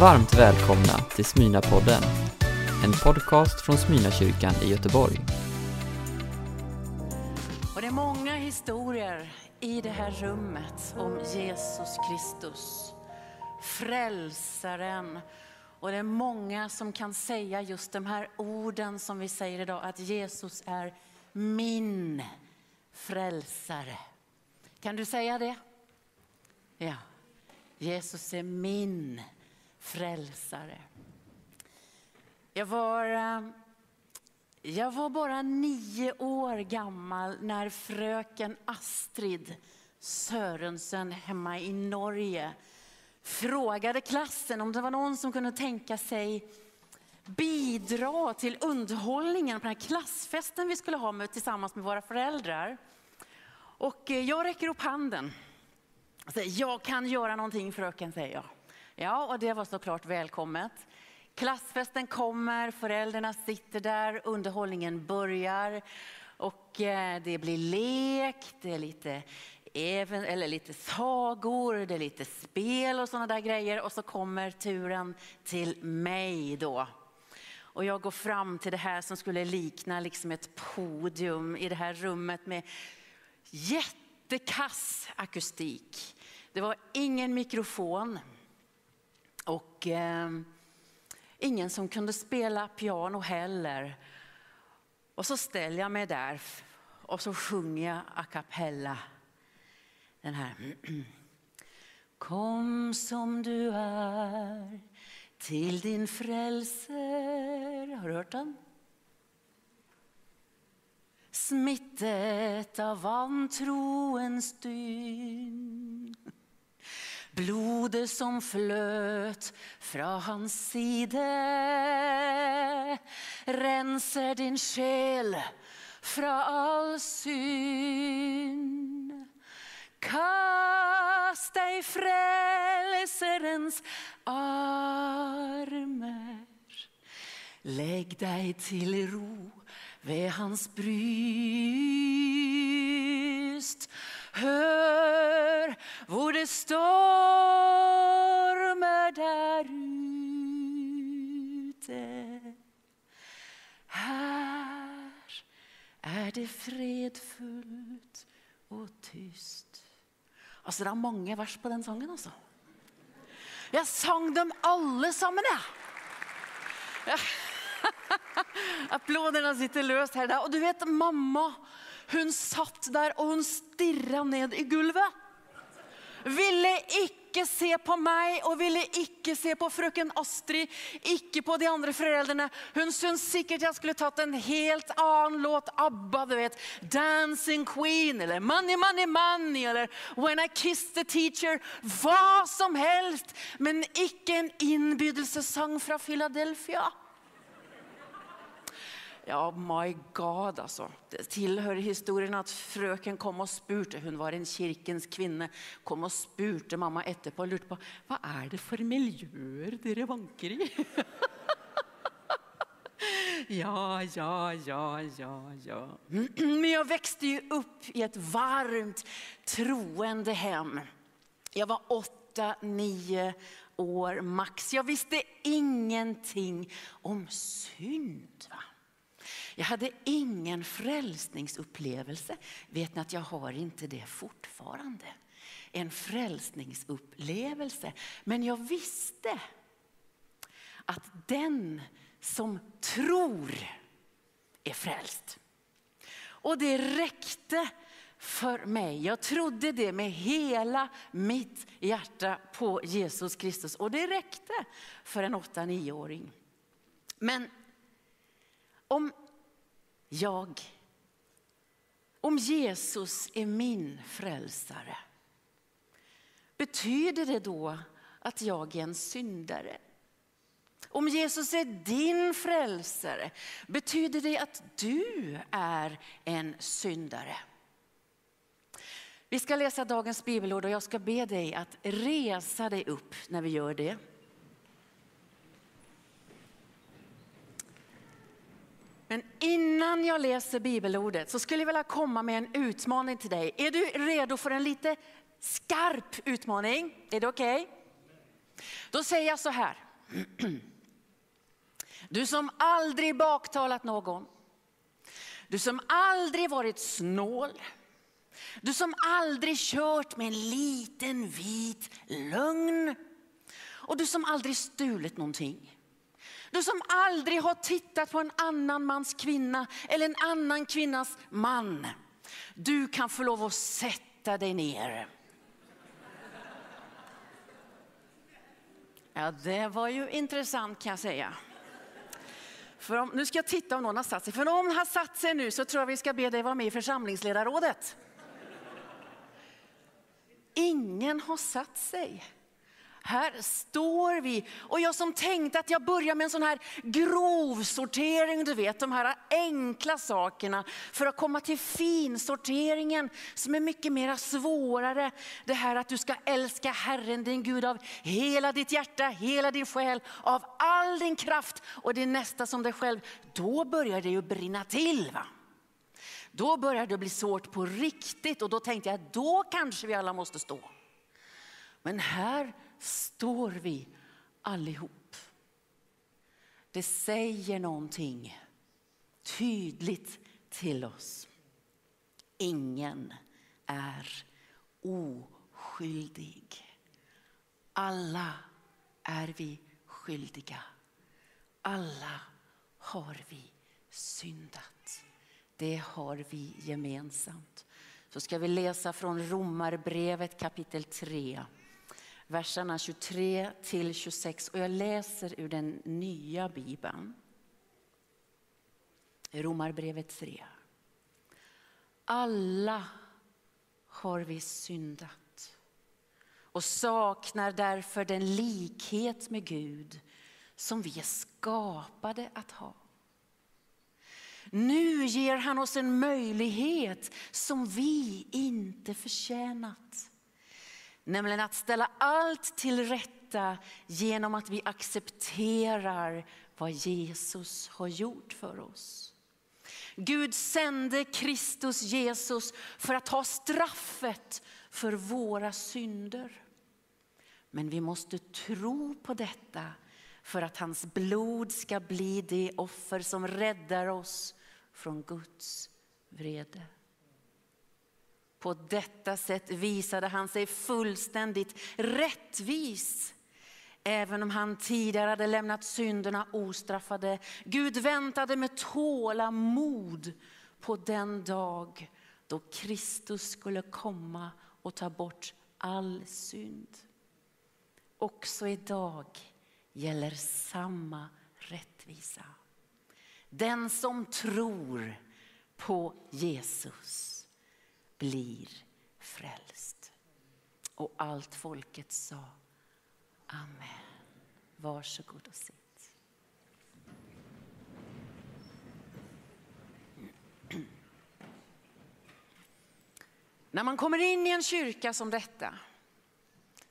Varmt välkomna till Smyna-podden, en podcast från Smyna-kyrkan i Göteborg. Och det är många historier i det här rummet om Jesus Kristus, frälsaren. Och det är många som kan säga just de här orden som vi säger idag, att Jesus är min frälsare. Kan du säga det? Ja. Jesus är min frälsare. Jag var, eh, jag var bara nio år gammal när fröken Astrid Sörensen hemma i Norge frågade klassen om det var någon som kunde tänka sig bidra till underhållningen på den här klassfesten vi skulle ha med, tillsammans med våra föräldrar. Och eh, jag räcker upp handen. Jag kan göra någonting fröken, säger jag. Ja, och det var såklart välkommet. Klassfesten kommer, föräldrarna sitter där, underhållningen börjar och eh, det blir lek, det är lite, even, eller lite sagor, det är lite spel och sådana där grejer och så kommer turen till mig då. Och jag går fram till det här som skulle likna liksom ett podium i det här rummet med jättekass akustik. Det var ingen mikrofon och eh, ingen som kunde spela piano heller. Och så ställer jag mig där och så sjunger jag a cappella den här. Kom som du är till din frälser. Har du hört den? Smittet av vantroens dyn. Blodet som flöt från hans sida renser din själ från all synd. Kast dig frälsarens armar. Lägg dig till ro vid hans bryst. Hör hvor det stormar där ute. Här är det fredfullt och tyst. Alltså det är många vers på den sången alltså. Jag sang dem alla. Ja. Applåderna sitter löst här. Och du vet mamma, hon satt där och hon stirrade ned i gulvet. Ville icke se på mig och ville icke se på fröken Astrid, icke på de andra föräldrarna. Hon syntes säkert jag skulle tagit en helt annan låt, ABBA, du vet, Dancing Queen eller Money Money Money eller When I Kissed the Teacher, vad som helst. Men icke en inbydelsesång från Philadelphia. Ja, my God alltså. Det tillhör historien att fröken kom och spurte, hon var en kirkens kvinna, kom och spurte mamma efterpå och lurte på vad är det för miljöer dere vanker i? ja, ja, ja, ja, ja. Men jag växte ju upp i ett varmt troende hem. Jag var åtta, nio år max. Jag visste ingenting om synd. Va? Jag hade ingen frälsningsupplevelse. Vet ni att jag har inte det fortfarande? En frälsningsupplevelse. Men jag visste att den som tror är frälst. Och det räckte för mig. Jag trodde det med hela mitt hjärta på Jesus Kristus. Och det räckte för en 8-9-åring. Men om jag, om Jesus är min frälsare, betyder det då att jag är en syndare? Om Jesus är din frälsare, betyder det att du är en syndare? Vi ska läsa dagens bibelord och jag ska be dig att resa dig upp när vi gör det. Men innan jag läser bibelordet så skulle jag vilja komma med en utmaning till dig. Är du redo för en lite skarp utmaning? Är det okej? Okay? Då säger jag så här. Du som aldrig baktalat någon. Du som aldrig varit snål. Du som aldrig kört med en liten vit lögn. Och du som aldrig stulit någonting. Du som aldrig har tittat på en annan mans kvinna eller en annan kvinnas man. Du kan få lov att sätta dig ner. Ja, det var ju intressant kan jag säga. För om, nu ska jag titta om någon har satt sig. För om någon har satt sig nu så tror jag vi ska be dig vara med i församlingsledarrådet. Ingen har satt sig. Här står vi. Och jag som tänkte att jag börjar med en sån här grovsortering, du vet de här enkla sakerna för att komma till finsorteringen som är mycket mer svårare. Det här att du ska älska Herren din Gud av hela ditt hjärta, hela din själ, av all din kraft och din nästa som dig själv. Då börjar det ju brinna till. va? Då börjar det bli svårt på riktigt och då tänkte jag då kanske vi alla måste stå. Men här står vi allihop. Det säger någonting tydligt till oss. Ingen är oskyldig. Alla är vi skyldiga. Alla har vi syndat. Det har vi gemensamt. Så ska vi läsa från Romarbrevet kapitel 3 verserna 23 till 26 och jag läser ur den nya bibeln. Romarbrevet 3. Alla har vi syndat och saknar därför den likhet med Gud som vi är skapade att ha. Nu ger han oss en möjlighet som vi inte förtjänat. Nämligen att ställa allt till rätta genom att vi accepterar vad Jesus har gjort för oss. Gud sände Kristus Jesus för att ta straffet för våra synder. Men vi måste tro på detta för att hans blod ska bli det offer som räddar oss från Guds vrede. På detta sätt visade han sig fullständigt rättvis. Även om han tidigare hade lämnat synderna ostraffade. Gud väntade med tålamod på den dag då Kristus skulle komma och ta bort all synd. Också idag gäller samma rättvisa. Den som tror på Jesus blir frälst. Och allt folket sa Amen. Varsågod och sitt. När man kommer in i en kyrka som detta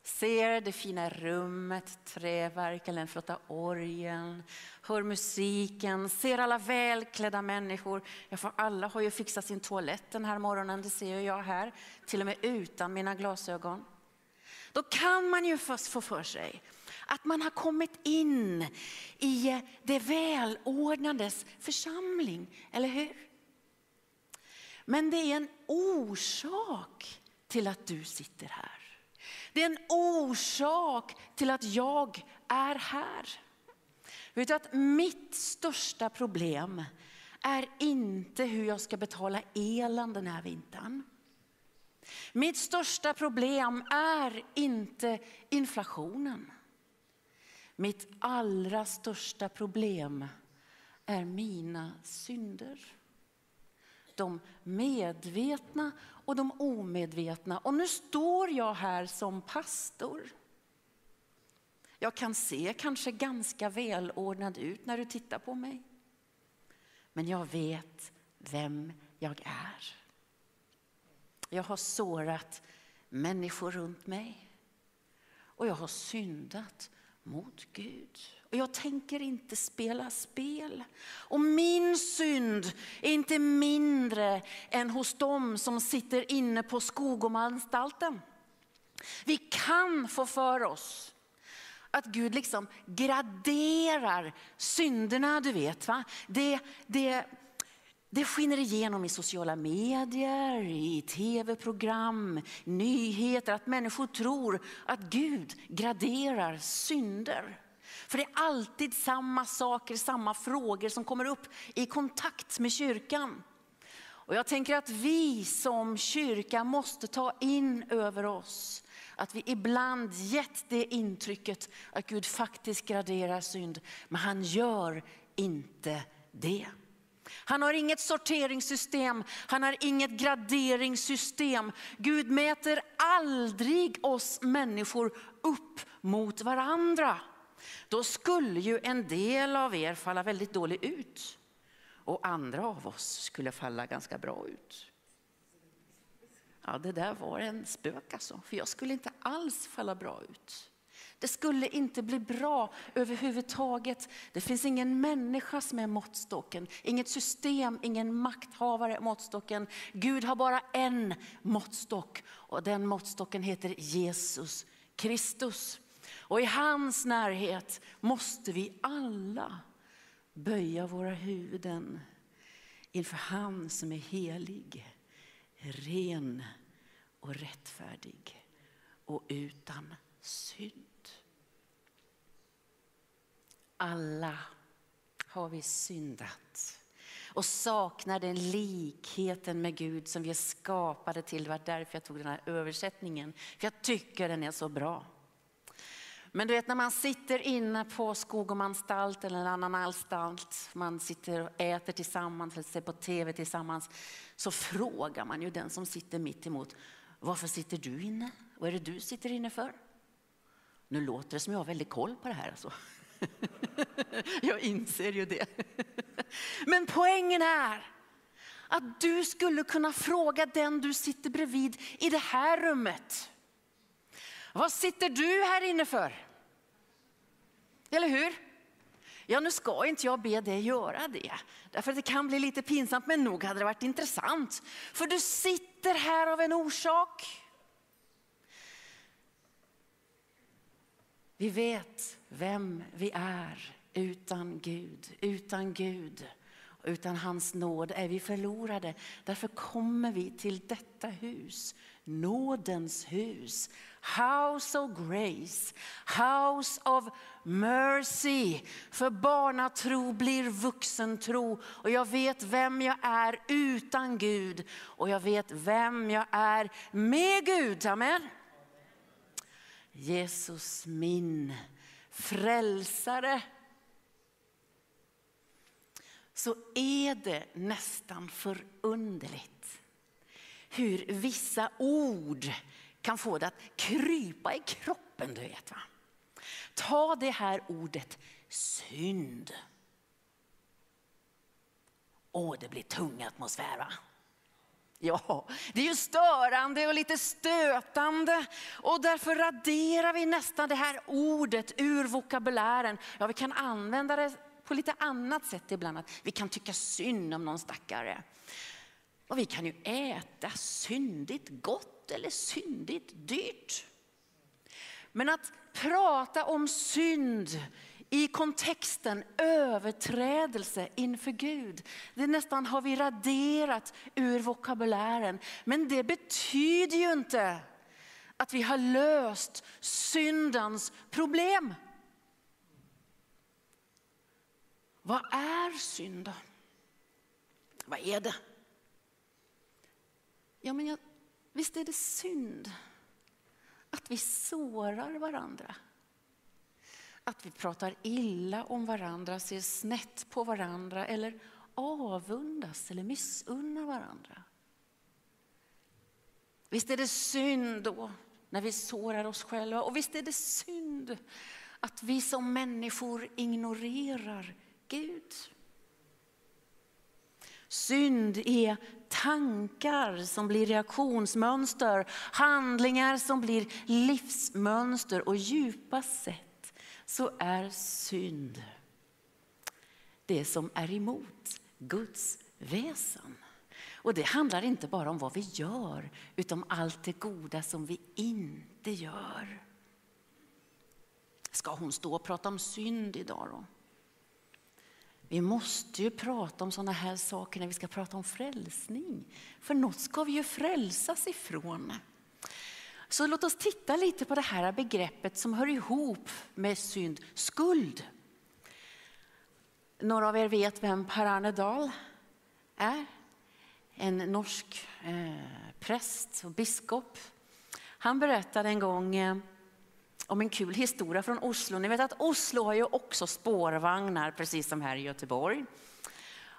ser det fina rummet, träverk den flotta orgeln, hör musiken, ser alla välklädda människor. Ja, för alla har ju fixat sin toalett den här morgonen, det ser jag här, till och med utan mina glasögon. Då kan man ju först få för sig att man har kommit in i det välordnades församling, eller hur? Men det är en orsak till att du sitter här. Det är en orsak till att jag är här. Vet du att mitt största problem är inte hur jag ska betala elen den här vintern. Mitt största problem är inte inflationen. Mitt allra största problem är mina synder. De medvetna och de omedvetna. Och nu står jag här som pastor. Jag kan se kanske ganska välordnad ut när du tittar på mig. Men jag vet vem jag är. Jag har sårat människor runt mig. Och jag har syndat mot Gud. Och jag tänker inte spela spel. Och min synd är inte mindre än hos dem som sitter inne på Skogomanstalten. Vi kan få för oss att Gud liksom graderar synderna, du vet. Va? Det, det, det skiner igenom i sociala medier, i tv-program, nyheter, att människor tror att Gud graderar synder. För det är alltid samma saker, samma frågor som kommer upp i kontakt med kyrkan. Och jag tänker att vi som kyrka måste ta in över oss att vi ibland gett det intrycket att Gud faktiskt graderar synd, men han gör inte det. Han har inget sorteringssystem, han har inget graderingssystem. Gud mäter aldrig oss människor upp mot varandra. Då skulle ju en del av er falla väldigt dåligt ut och andra av oss skulle falla ganska bra ut. Ja, det där var en spök alltså, för jag skulle inte alls falla bra ut. Det skulle inte bli bra överhuvudtaget. Det finns ingen människa som är måttstocken, inget system, ingen makthavare måttstocken. Gud har bara en måttstock och den måttstocken heter Jesus Kristus. Och i hans närhet måste vi alla böja våra huvuden inför han som är helig, ren och rättfärdig och utan synd. Alla har vi syndat och saknar den likheten med Gud som vi är skapade till. Det var därför jag tog den här översättningen, för jag tycker den är så bra. Men du vet när man sitter inne på Skogomanstalt eller en annan anstalt, man sitter och äter tillsammans eller ser på tv tillsammans, så frågar man ju den som sitter mitt emot, varför sitter du inne? Vad är det du sitter inne för? Nu låter det som jag har väldigt koll på det här. Alltså. Jag inser ju det. Men poängen är att du skulle kunna fråga den du sitter bredvid i det här rummet. Vad sitter du här inne för? Eller hur? Ja, nu ska inte jag be dig göra det, därför att det kan bli lite pinsamt, men nog hade det varit intressant. För du sitter här av en orsak. Vi vet vem vi är utan Gud, utan Gud. Utan hans nåd är vi förlorade. Därför kommer vi till detta hus, nådens hus. House of grace, house of mercy. För barnatro blir vuxentro. Och jag vet vem jag är utan Gud. Och jag vet vem jag är med Gud. Amen. Jesus min frälsare så är det nästan förunderligt hur vissa ord kan få det att krypa i kroppen. Du vet, va? Ta det här ordet synd. Åh, det blir tung atmosfär va? Ja, det är ju störande och lite stötande och därför raderar vi nästan det här ordet ur vokabulären. Ja, vi kan använda det på lite annat sätt ibland. Att vi kan tycka synd om någon stackare. Och vi kan ju äta syndigt gott eller syndigt dyrt. Men att prata om synd i kontexten överträdelse inför Gud. Det nästan har vi raderat ur vokabulären. Men det betyder ju inte att vi har löst syndens problem. Vad är synd då? Vad är det? Ja, men jag, visst är det synd att vi sårar varandra. Att vi pratar illa om varandra, ser snett på varandra eller avundas eller missunnar varandra. Visst är det synd då när vi sårar oss själva och visst är det synd att vi som människor ignorerar Gud. Synd är tankar som blir reaktionsmönster, handlingar som blir livsmönster och djupast sett så är synd det som är emot Guds väsen. Och det handlar inte bara om vad vi gör utan om allt det goda som vi inte gör. Ska hon stå och prata om synd idag då? Vi måste ju prata om sådana här saker när vi ska prata om frälsning. För något ska vi ju frälsas ifrån. Så låt oss titta lite på det här begreppet som hör ihop med synd, skuld. Några av er vet vem Per Arne Dahl är? En norsk eh, präst och biskop. Han berättade en gång eh, om en kul historia från Oslo. Ni vet att Oslo har ju också spårvagnar, precis som här i Göteborg.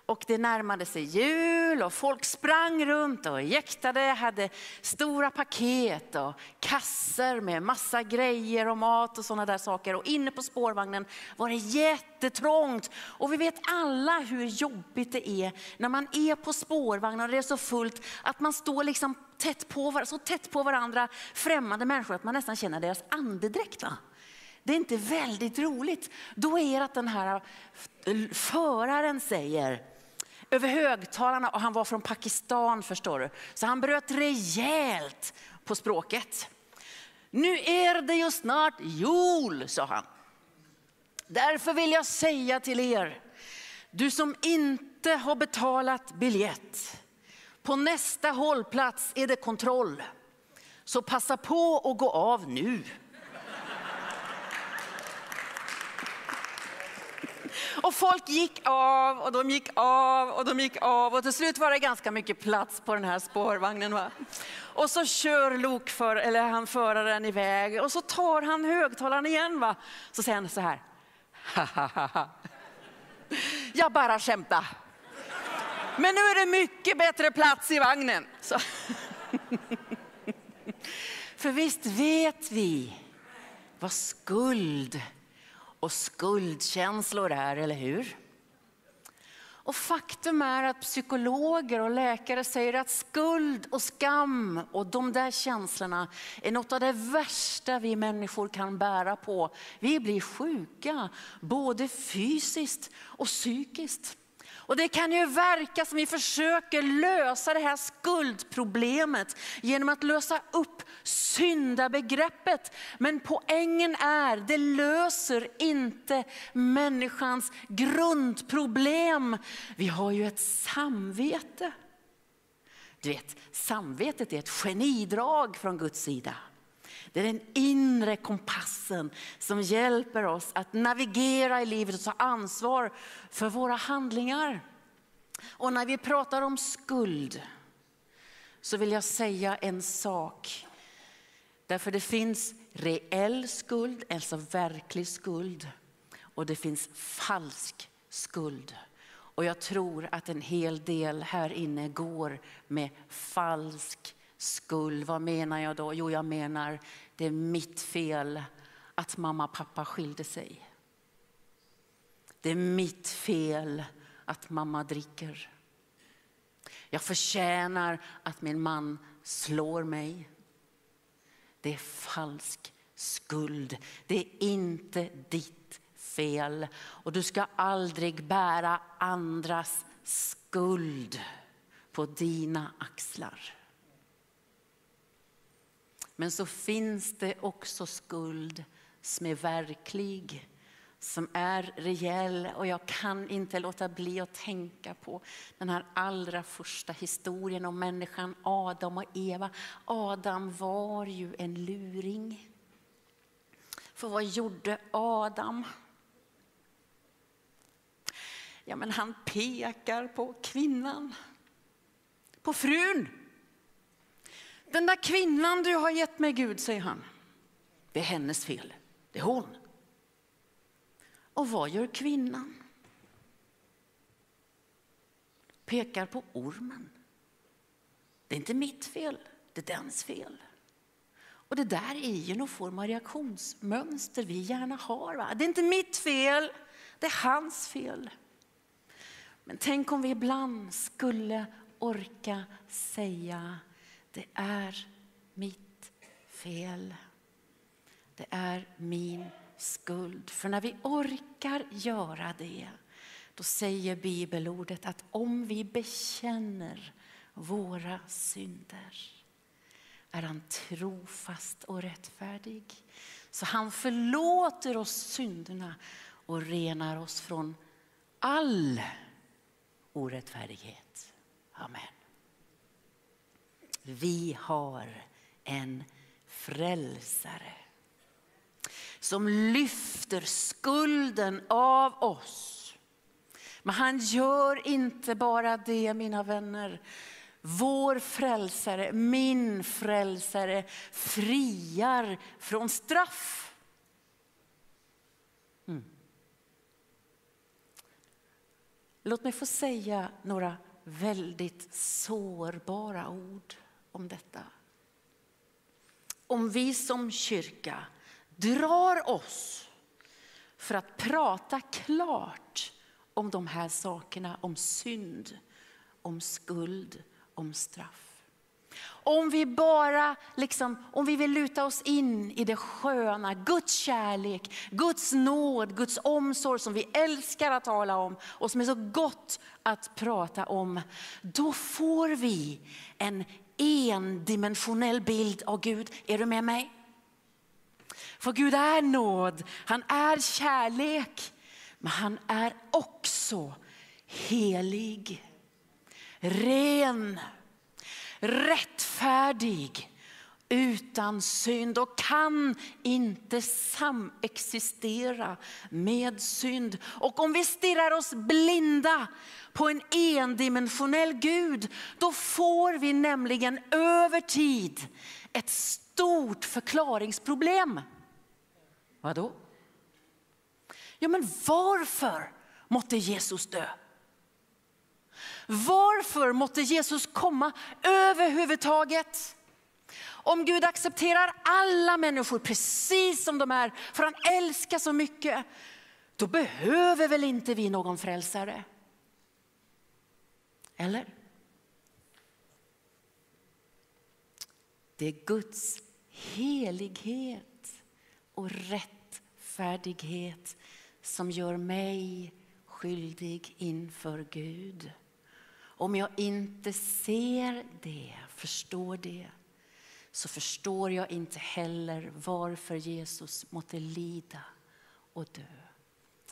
Och det närmade sig jul och folk sprang runt och jäktade, hade stora paket och kasser med massa grejer och mat och sådana där saker. Och inne på spårvagnen var det jättetrångt. Och vi vet alla hur jobbigt det är när man är på spårvagnen och det är så fullt att man står liksom tätt på, så tätt på varandra, främmande människor, att man nästan känner deras andedräkt. Va? Det är inte väldigt roligt. Då är det att den här eh, föraren säger, över högtalarna och han var från Pakistan förstår du. Så han bröt rejält på språket. Nu är det ju snart jul, sa han. Därför vill jag säga till er, du som inte har betalat biljett, på nästa hållplats är det kontroll. Så passa på att gå av nu. Och folk gick av och de gick av och de gick av och till slut var det ganska mycket plats på den här spårvagnen. Va? Och så kör lokför, eller han föraren iväg och så tar han högtalaren igen. Va? Så säger han så här. Jag bara skämtar. Men nu är det mycket bättre plats i vagnen. Så. För visst vet vi vad skuld och skuldkänslor är, eller hur? Och faktum är att psykologer och läkare säger att skuld och skam och de där känslorna är något av det värsta vi människor kan bära på. Vi blir sjuka, både fysiskt och psykiskt. Och det kan ju verka som vi försöker lösa det här skuldproblemet genom att lösa upp syndabegreppet. Men poängen är, det löser inte människans grundproblem. Vi har ju ett samvete. Du vet, samvetet är ett genidrag från Guds sida. Det är den inre kompassen som hjälper oss att navigera i livet och ta ansvar för våra handlingar. Och när vi pratar om skuld så vill jag säga en sak. Därför det finns reell skuld, alltså verklig skuld. Och det finns falsk skuld. Och jag tror att en hel del här inne går med falsk skuld. Vad menar jag då? Jo, jag menar det är mitt fel att mamma och pappa skilde sig. Det är mitt fel att mamma dricker. Jag förtjänar att min man slår mig. Det är falsk skuld. Det är inte ditt fel. Och du ska aldrig bära andras skuld på dina axlar. Men så finns det också skuld som är verklig, som är reell. Och jag kan inte låta bli att tänka på den här allra första historien om människan Adam och Eva. Adam var ju en luring. För vad gjorde Adam? Ja, men han pekar på kvinnan, på frun. Den där kvinnan du har gett mig Gud, säger han. Det är hennes fel. Det är hon. Och vad gör kvinnan? Pekar på ormen. Det är inte mitt fel, det är dens fel. Och det där är ju någon form av reaktionsmönster vi gärna har. Va? Det är inte mitt fel, det är hans fel. Men tänk om vi ibland skulle orka säga det är mitt fel. Det är min skuld. För när vi orkar göra det, då säger bibelordet att om vi bekänner våra synder är han trofast och rättfärdig Så han förlåter oss synderna och renar oss från all orättfärdighet. Amen. Vi har en frälsare som lyfter skulden av oss. Men han gör inte bara det mina vänner. Vår frälsare, min frälsare, friar från straff. Mm. Låt mig få säga några väldigt sårbara ord om detta. Om vi som kyrka drar oss för att prata klart om de här sakerna, om synd, om skuld, om straff. Om vi bara liksom, om vi vill luta oss in i det sköna, Guds kärlek, Guds nåd, Guds omsorg som vi älskar att tala om och som är så gott att prata om. Då får vi en endimensionell bild av Gud. Är du med mig? För Gud är nåd, han är kärlek, men han är också helig, ren, rättfärdig, utan synd och kan inte samexistera med synd. Och om vi stirrar oss blinda på en endimensionell Gud, då får vi nämligen över tid ett stort förklaringsproblem. Vadå? Ja, men varför måtte Jesus dö? Varför måtte Jesus komma överhuvudtaget? Om Gud accepterar alla människor precis som de är, för han älskar så mycket, då behöver väl inte vi någon frälsare? Eller? Det är Guds helighet och rättfärdighet som gör mig skyldig inför Gud. Om jag inte ser det, förstår det, så förstår jag inte heller varför Jesus måtte lida och dö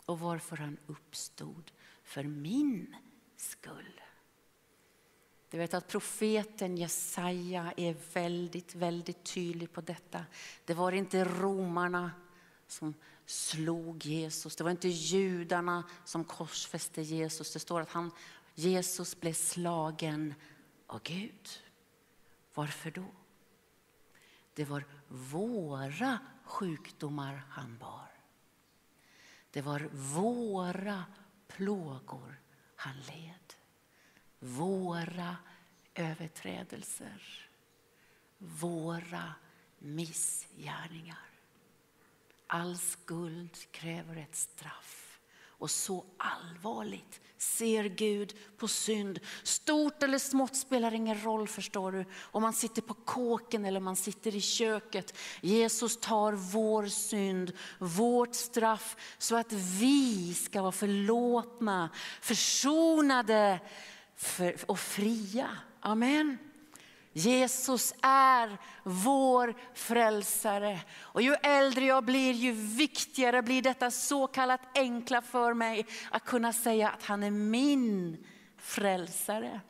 och varför han uppstod för min skull. Du vet att profeten Jesaja är väldigt, väldigt tydlig på detta. Det var inte romarna som slog Jesus. Det var inte judarna som korsfäste Jesus. Det står att han, Jesus blev slagen av Gud. Varför då? Det var våra sjukdomar han bar. Det var våra plågor han led våra överträdelser, våra missgärningar. All skuld kräver ett straff. Och så allvarligt ser Gud på synd. Stort eller smått spelar ingen roll förstår du. Om man sitter på kåken eller man sitter i köket. Jesus tar vår synd, vårt straff så att vi ska vara förlåtna, försonade och fria. Amen. Jesus är vår frälsare. Och ju äldre jag blir, ju viktigare blir detta så kallat enkla för mig att kunna säga att han är min frälsare.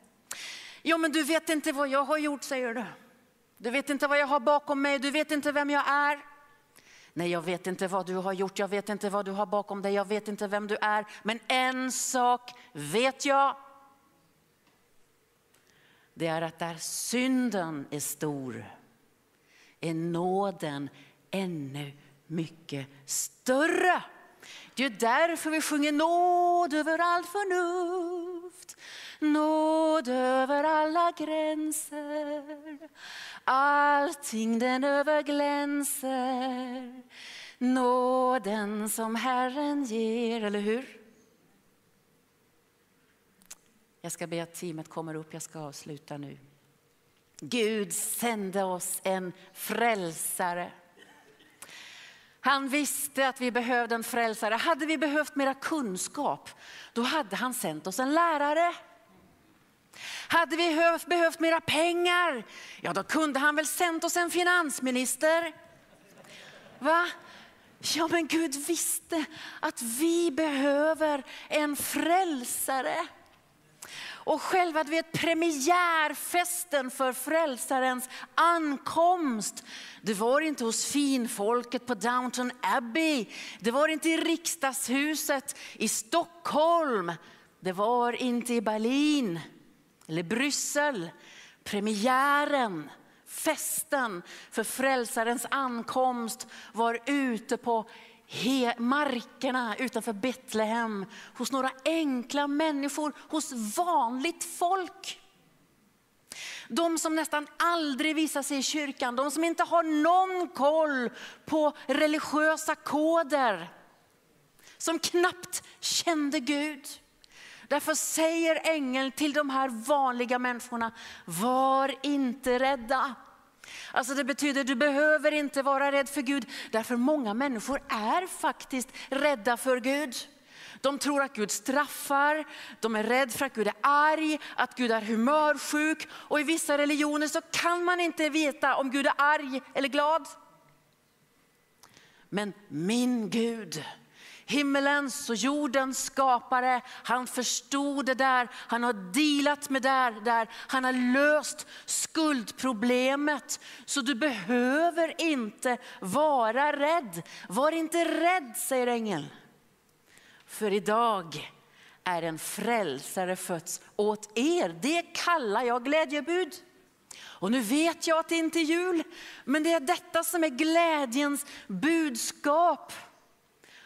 Jo, men du vet inte vad jag har gjort, säger du. Du vet inte vad jag har bakom mig, du vet inte vem jag är. Nej, jag vet inte vad du har gjort, jag vet inte vad du har bakom dig, jag vet inte vem du är. Men en sak vet jag det är att där synden är stor är nåden ännu mycket större. Det är därför vi sjunger nåd över allt förnuft, nåd över alla gränser. Allting den överglänser, nåden som Herren ger, eller hur? Jag ska be att teamet kommer upp, jag ska avsluta nu. Gud sände oss en frälsare. Han visste att vi behövde en frälsare. Hade vi behövt mera kunskap, då hade han sänt oss en lärare. Hade vi behövt, behövt mera pengar, ja då kunde han väl sänt oss en finansminister. Va? Ja, men Gud visste att vi behöver en frälsare. Och själva du vet, premiärfesten för frälsarens ankomst, det var inte hos finfolket på Downton Abbey. Det var inte i riksdagshuset i Stockholm. Det var inte i Berlin eller Bryssel. Premiären, festen för frälsarens ankomst var ute på markerna utanför Betlehem hos några enkla människor, hos vanligt folk. De som nästan aldrig visar sig i kyrkan, de som inte har någon koll på religiösa koder. Som knappt kände Gud. Därför säger ängeln till de här vanliga människorna, var inte rädda. Alltså det betyder du behöver inte vara rädd för Gud. Därför många människor är faktiskt rädda för Gud. De tror att Gud straffar, de är rädda för att Gud är arg, att Gud är humörsjuk. Och i vissa religioner så kan man inte veta om Gud är arg eller glad. Men min Gud, himmelens och jordens skapare. Han förstod det där, han har dealat med det där, han har löst skuldproblemet. Så du behöver inte vara rädd. Var inte rädd, säger ängeln. För idag är en frälsare fötts åt er. Det kallar jag glädjebud. Och nu vet jag att det inte är jul, men det är detta som är glädjens budskap.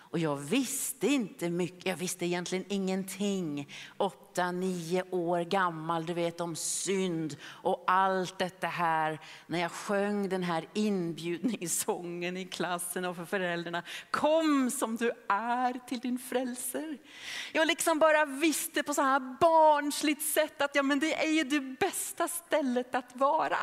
Och jag visste inte mycket, jag visste egentligen ingenting. Åtta, nio år gammal, du vet om synd och allt detta här. När jag sjöng den här inbjudningssången i klassen och för föräldrarna. Kom som du är till din frälser. Jag liksom bara visste på så här barnsligt sätt att ja, men det är ju det bästa stället att vara.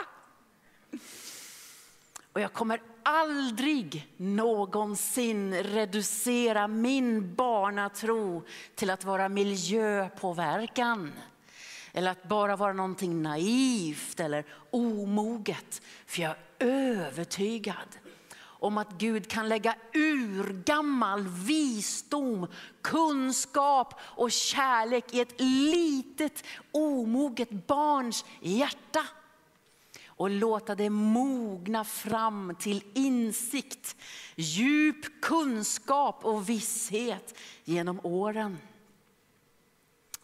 Och jag kommer aldrig någonsin reducera min barnatro till att vara miljöpåverkan. Eller att bara vara någonting naivt eller omoget. För jag är övertygad om att Gud kan lägga urgammal visdom, kunskap och kärlek i ett litet omoget barns hjärta och låta det mogna fram till insikt, djup kunskap och visshet genom åren.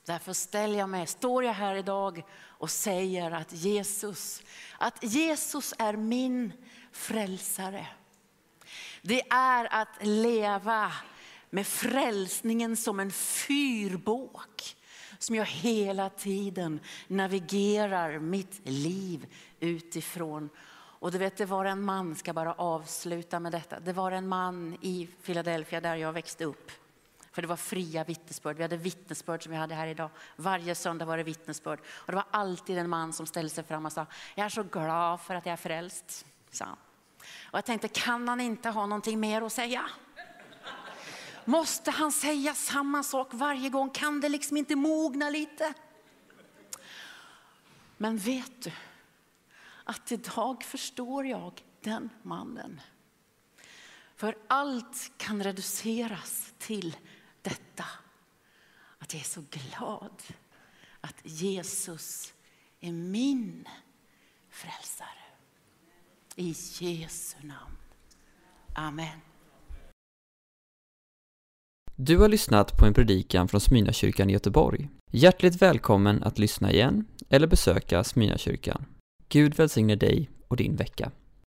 Därför ställer jag mig, står jag här idag och säger att Jesus, att Jesus är min frälsare. Det är att leva med frälsningen som en fyrbåk som jag hela tiden navigerar mitt liv utifrån. Och du vet, det var en man, ska bara avsluta med detta. Det var en man i Philadelphia där jag växte upp. För det var fria vittnesbörd. Vi hade vittnesbörd som vi hade här idag. Varje söndag var det vittnesbörd. Och det var alltid en man som ställde sig fram och sa, jag är så glad för att jag är frälst. Sa Och jag tänkte, kan han inte ha någonting mer att säga? Måste han säga samma sak varje gång? Kan det liksom inte mogna lite? Men vet du att idag förstår jag den mannen. För allt kan reduceras till detta. Att jag är så glad att Jesus är min frälsare. I Jesu namn. Amen. Du har lyssnat på en predikan från Smyrnakyrkan i Göteborg. Hjärtligt välkommen att lyssna igen eller besöka Smyrnakyrkan. Gud välsigne dig och din vecka.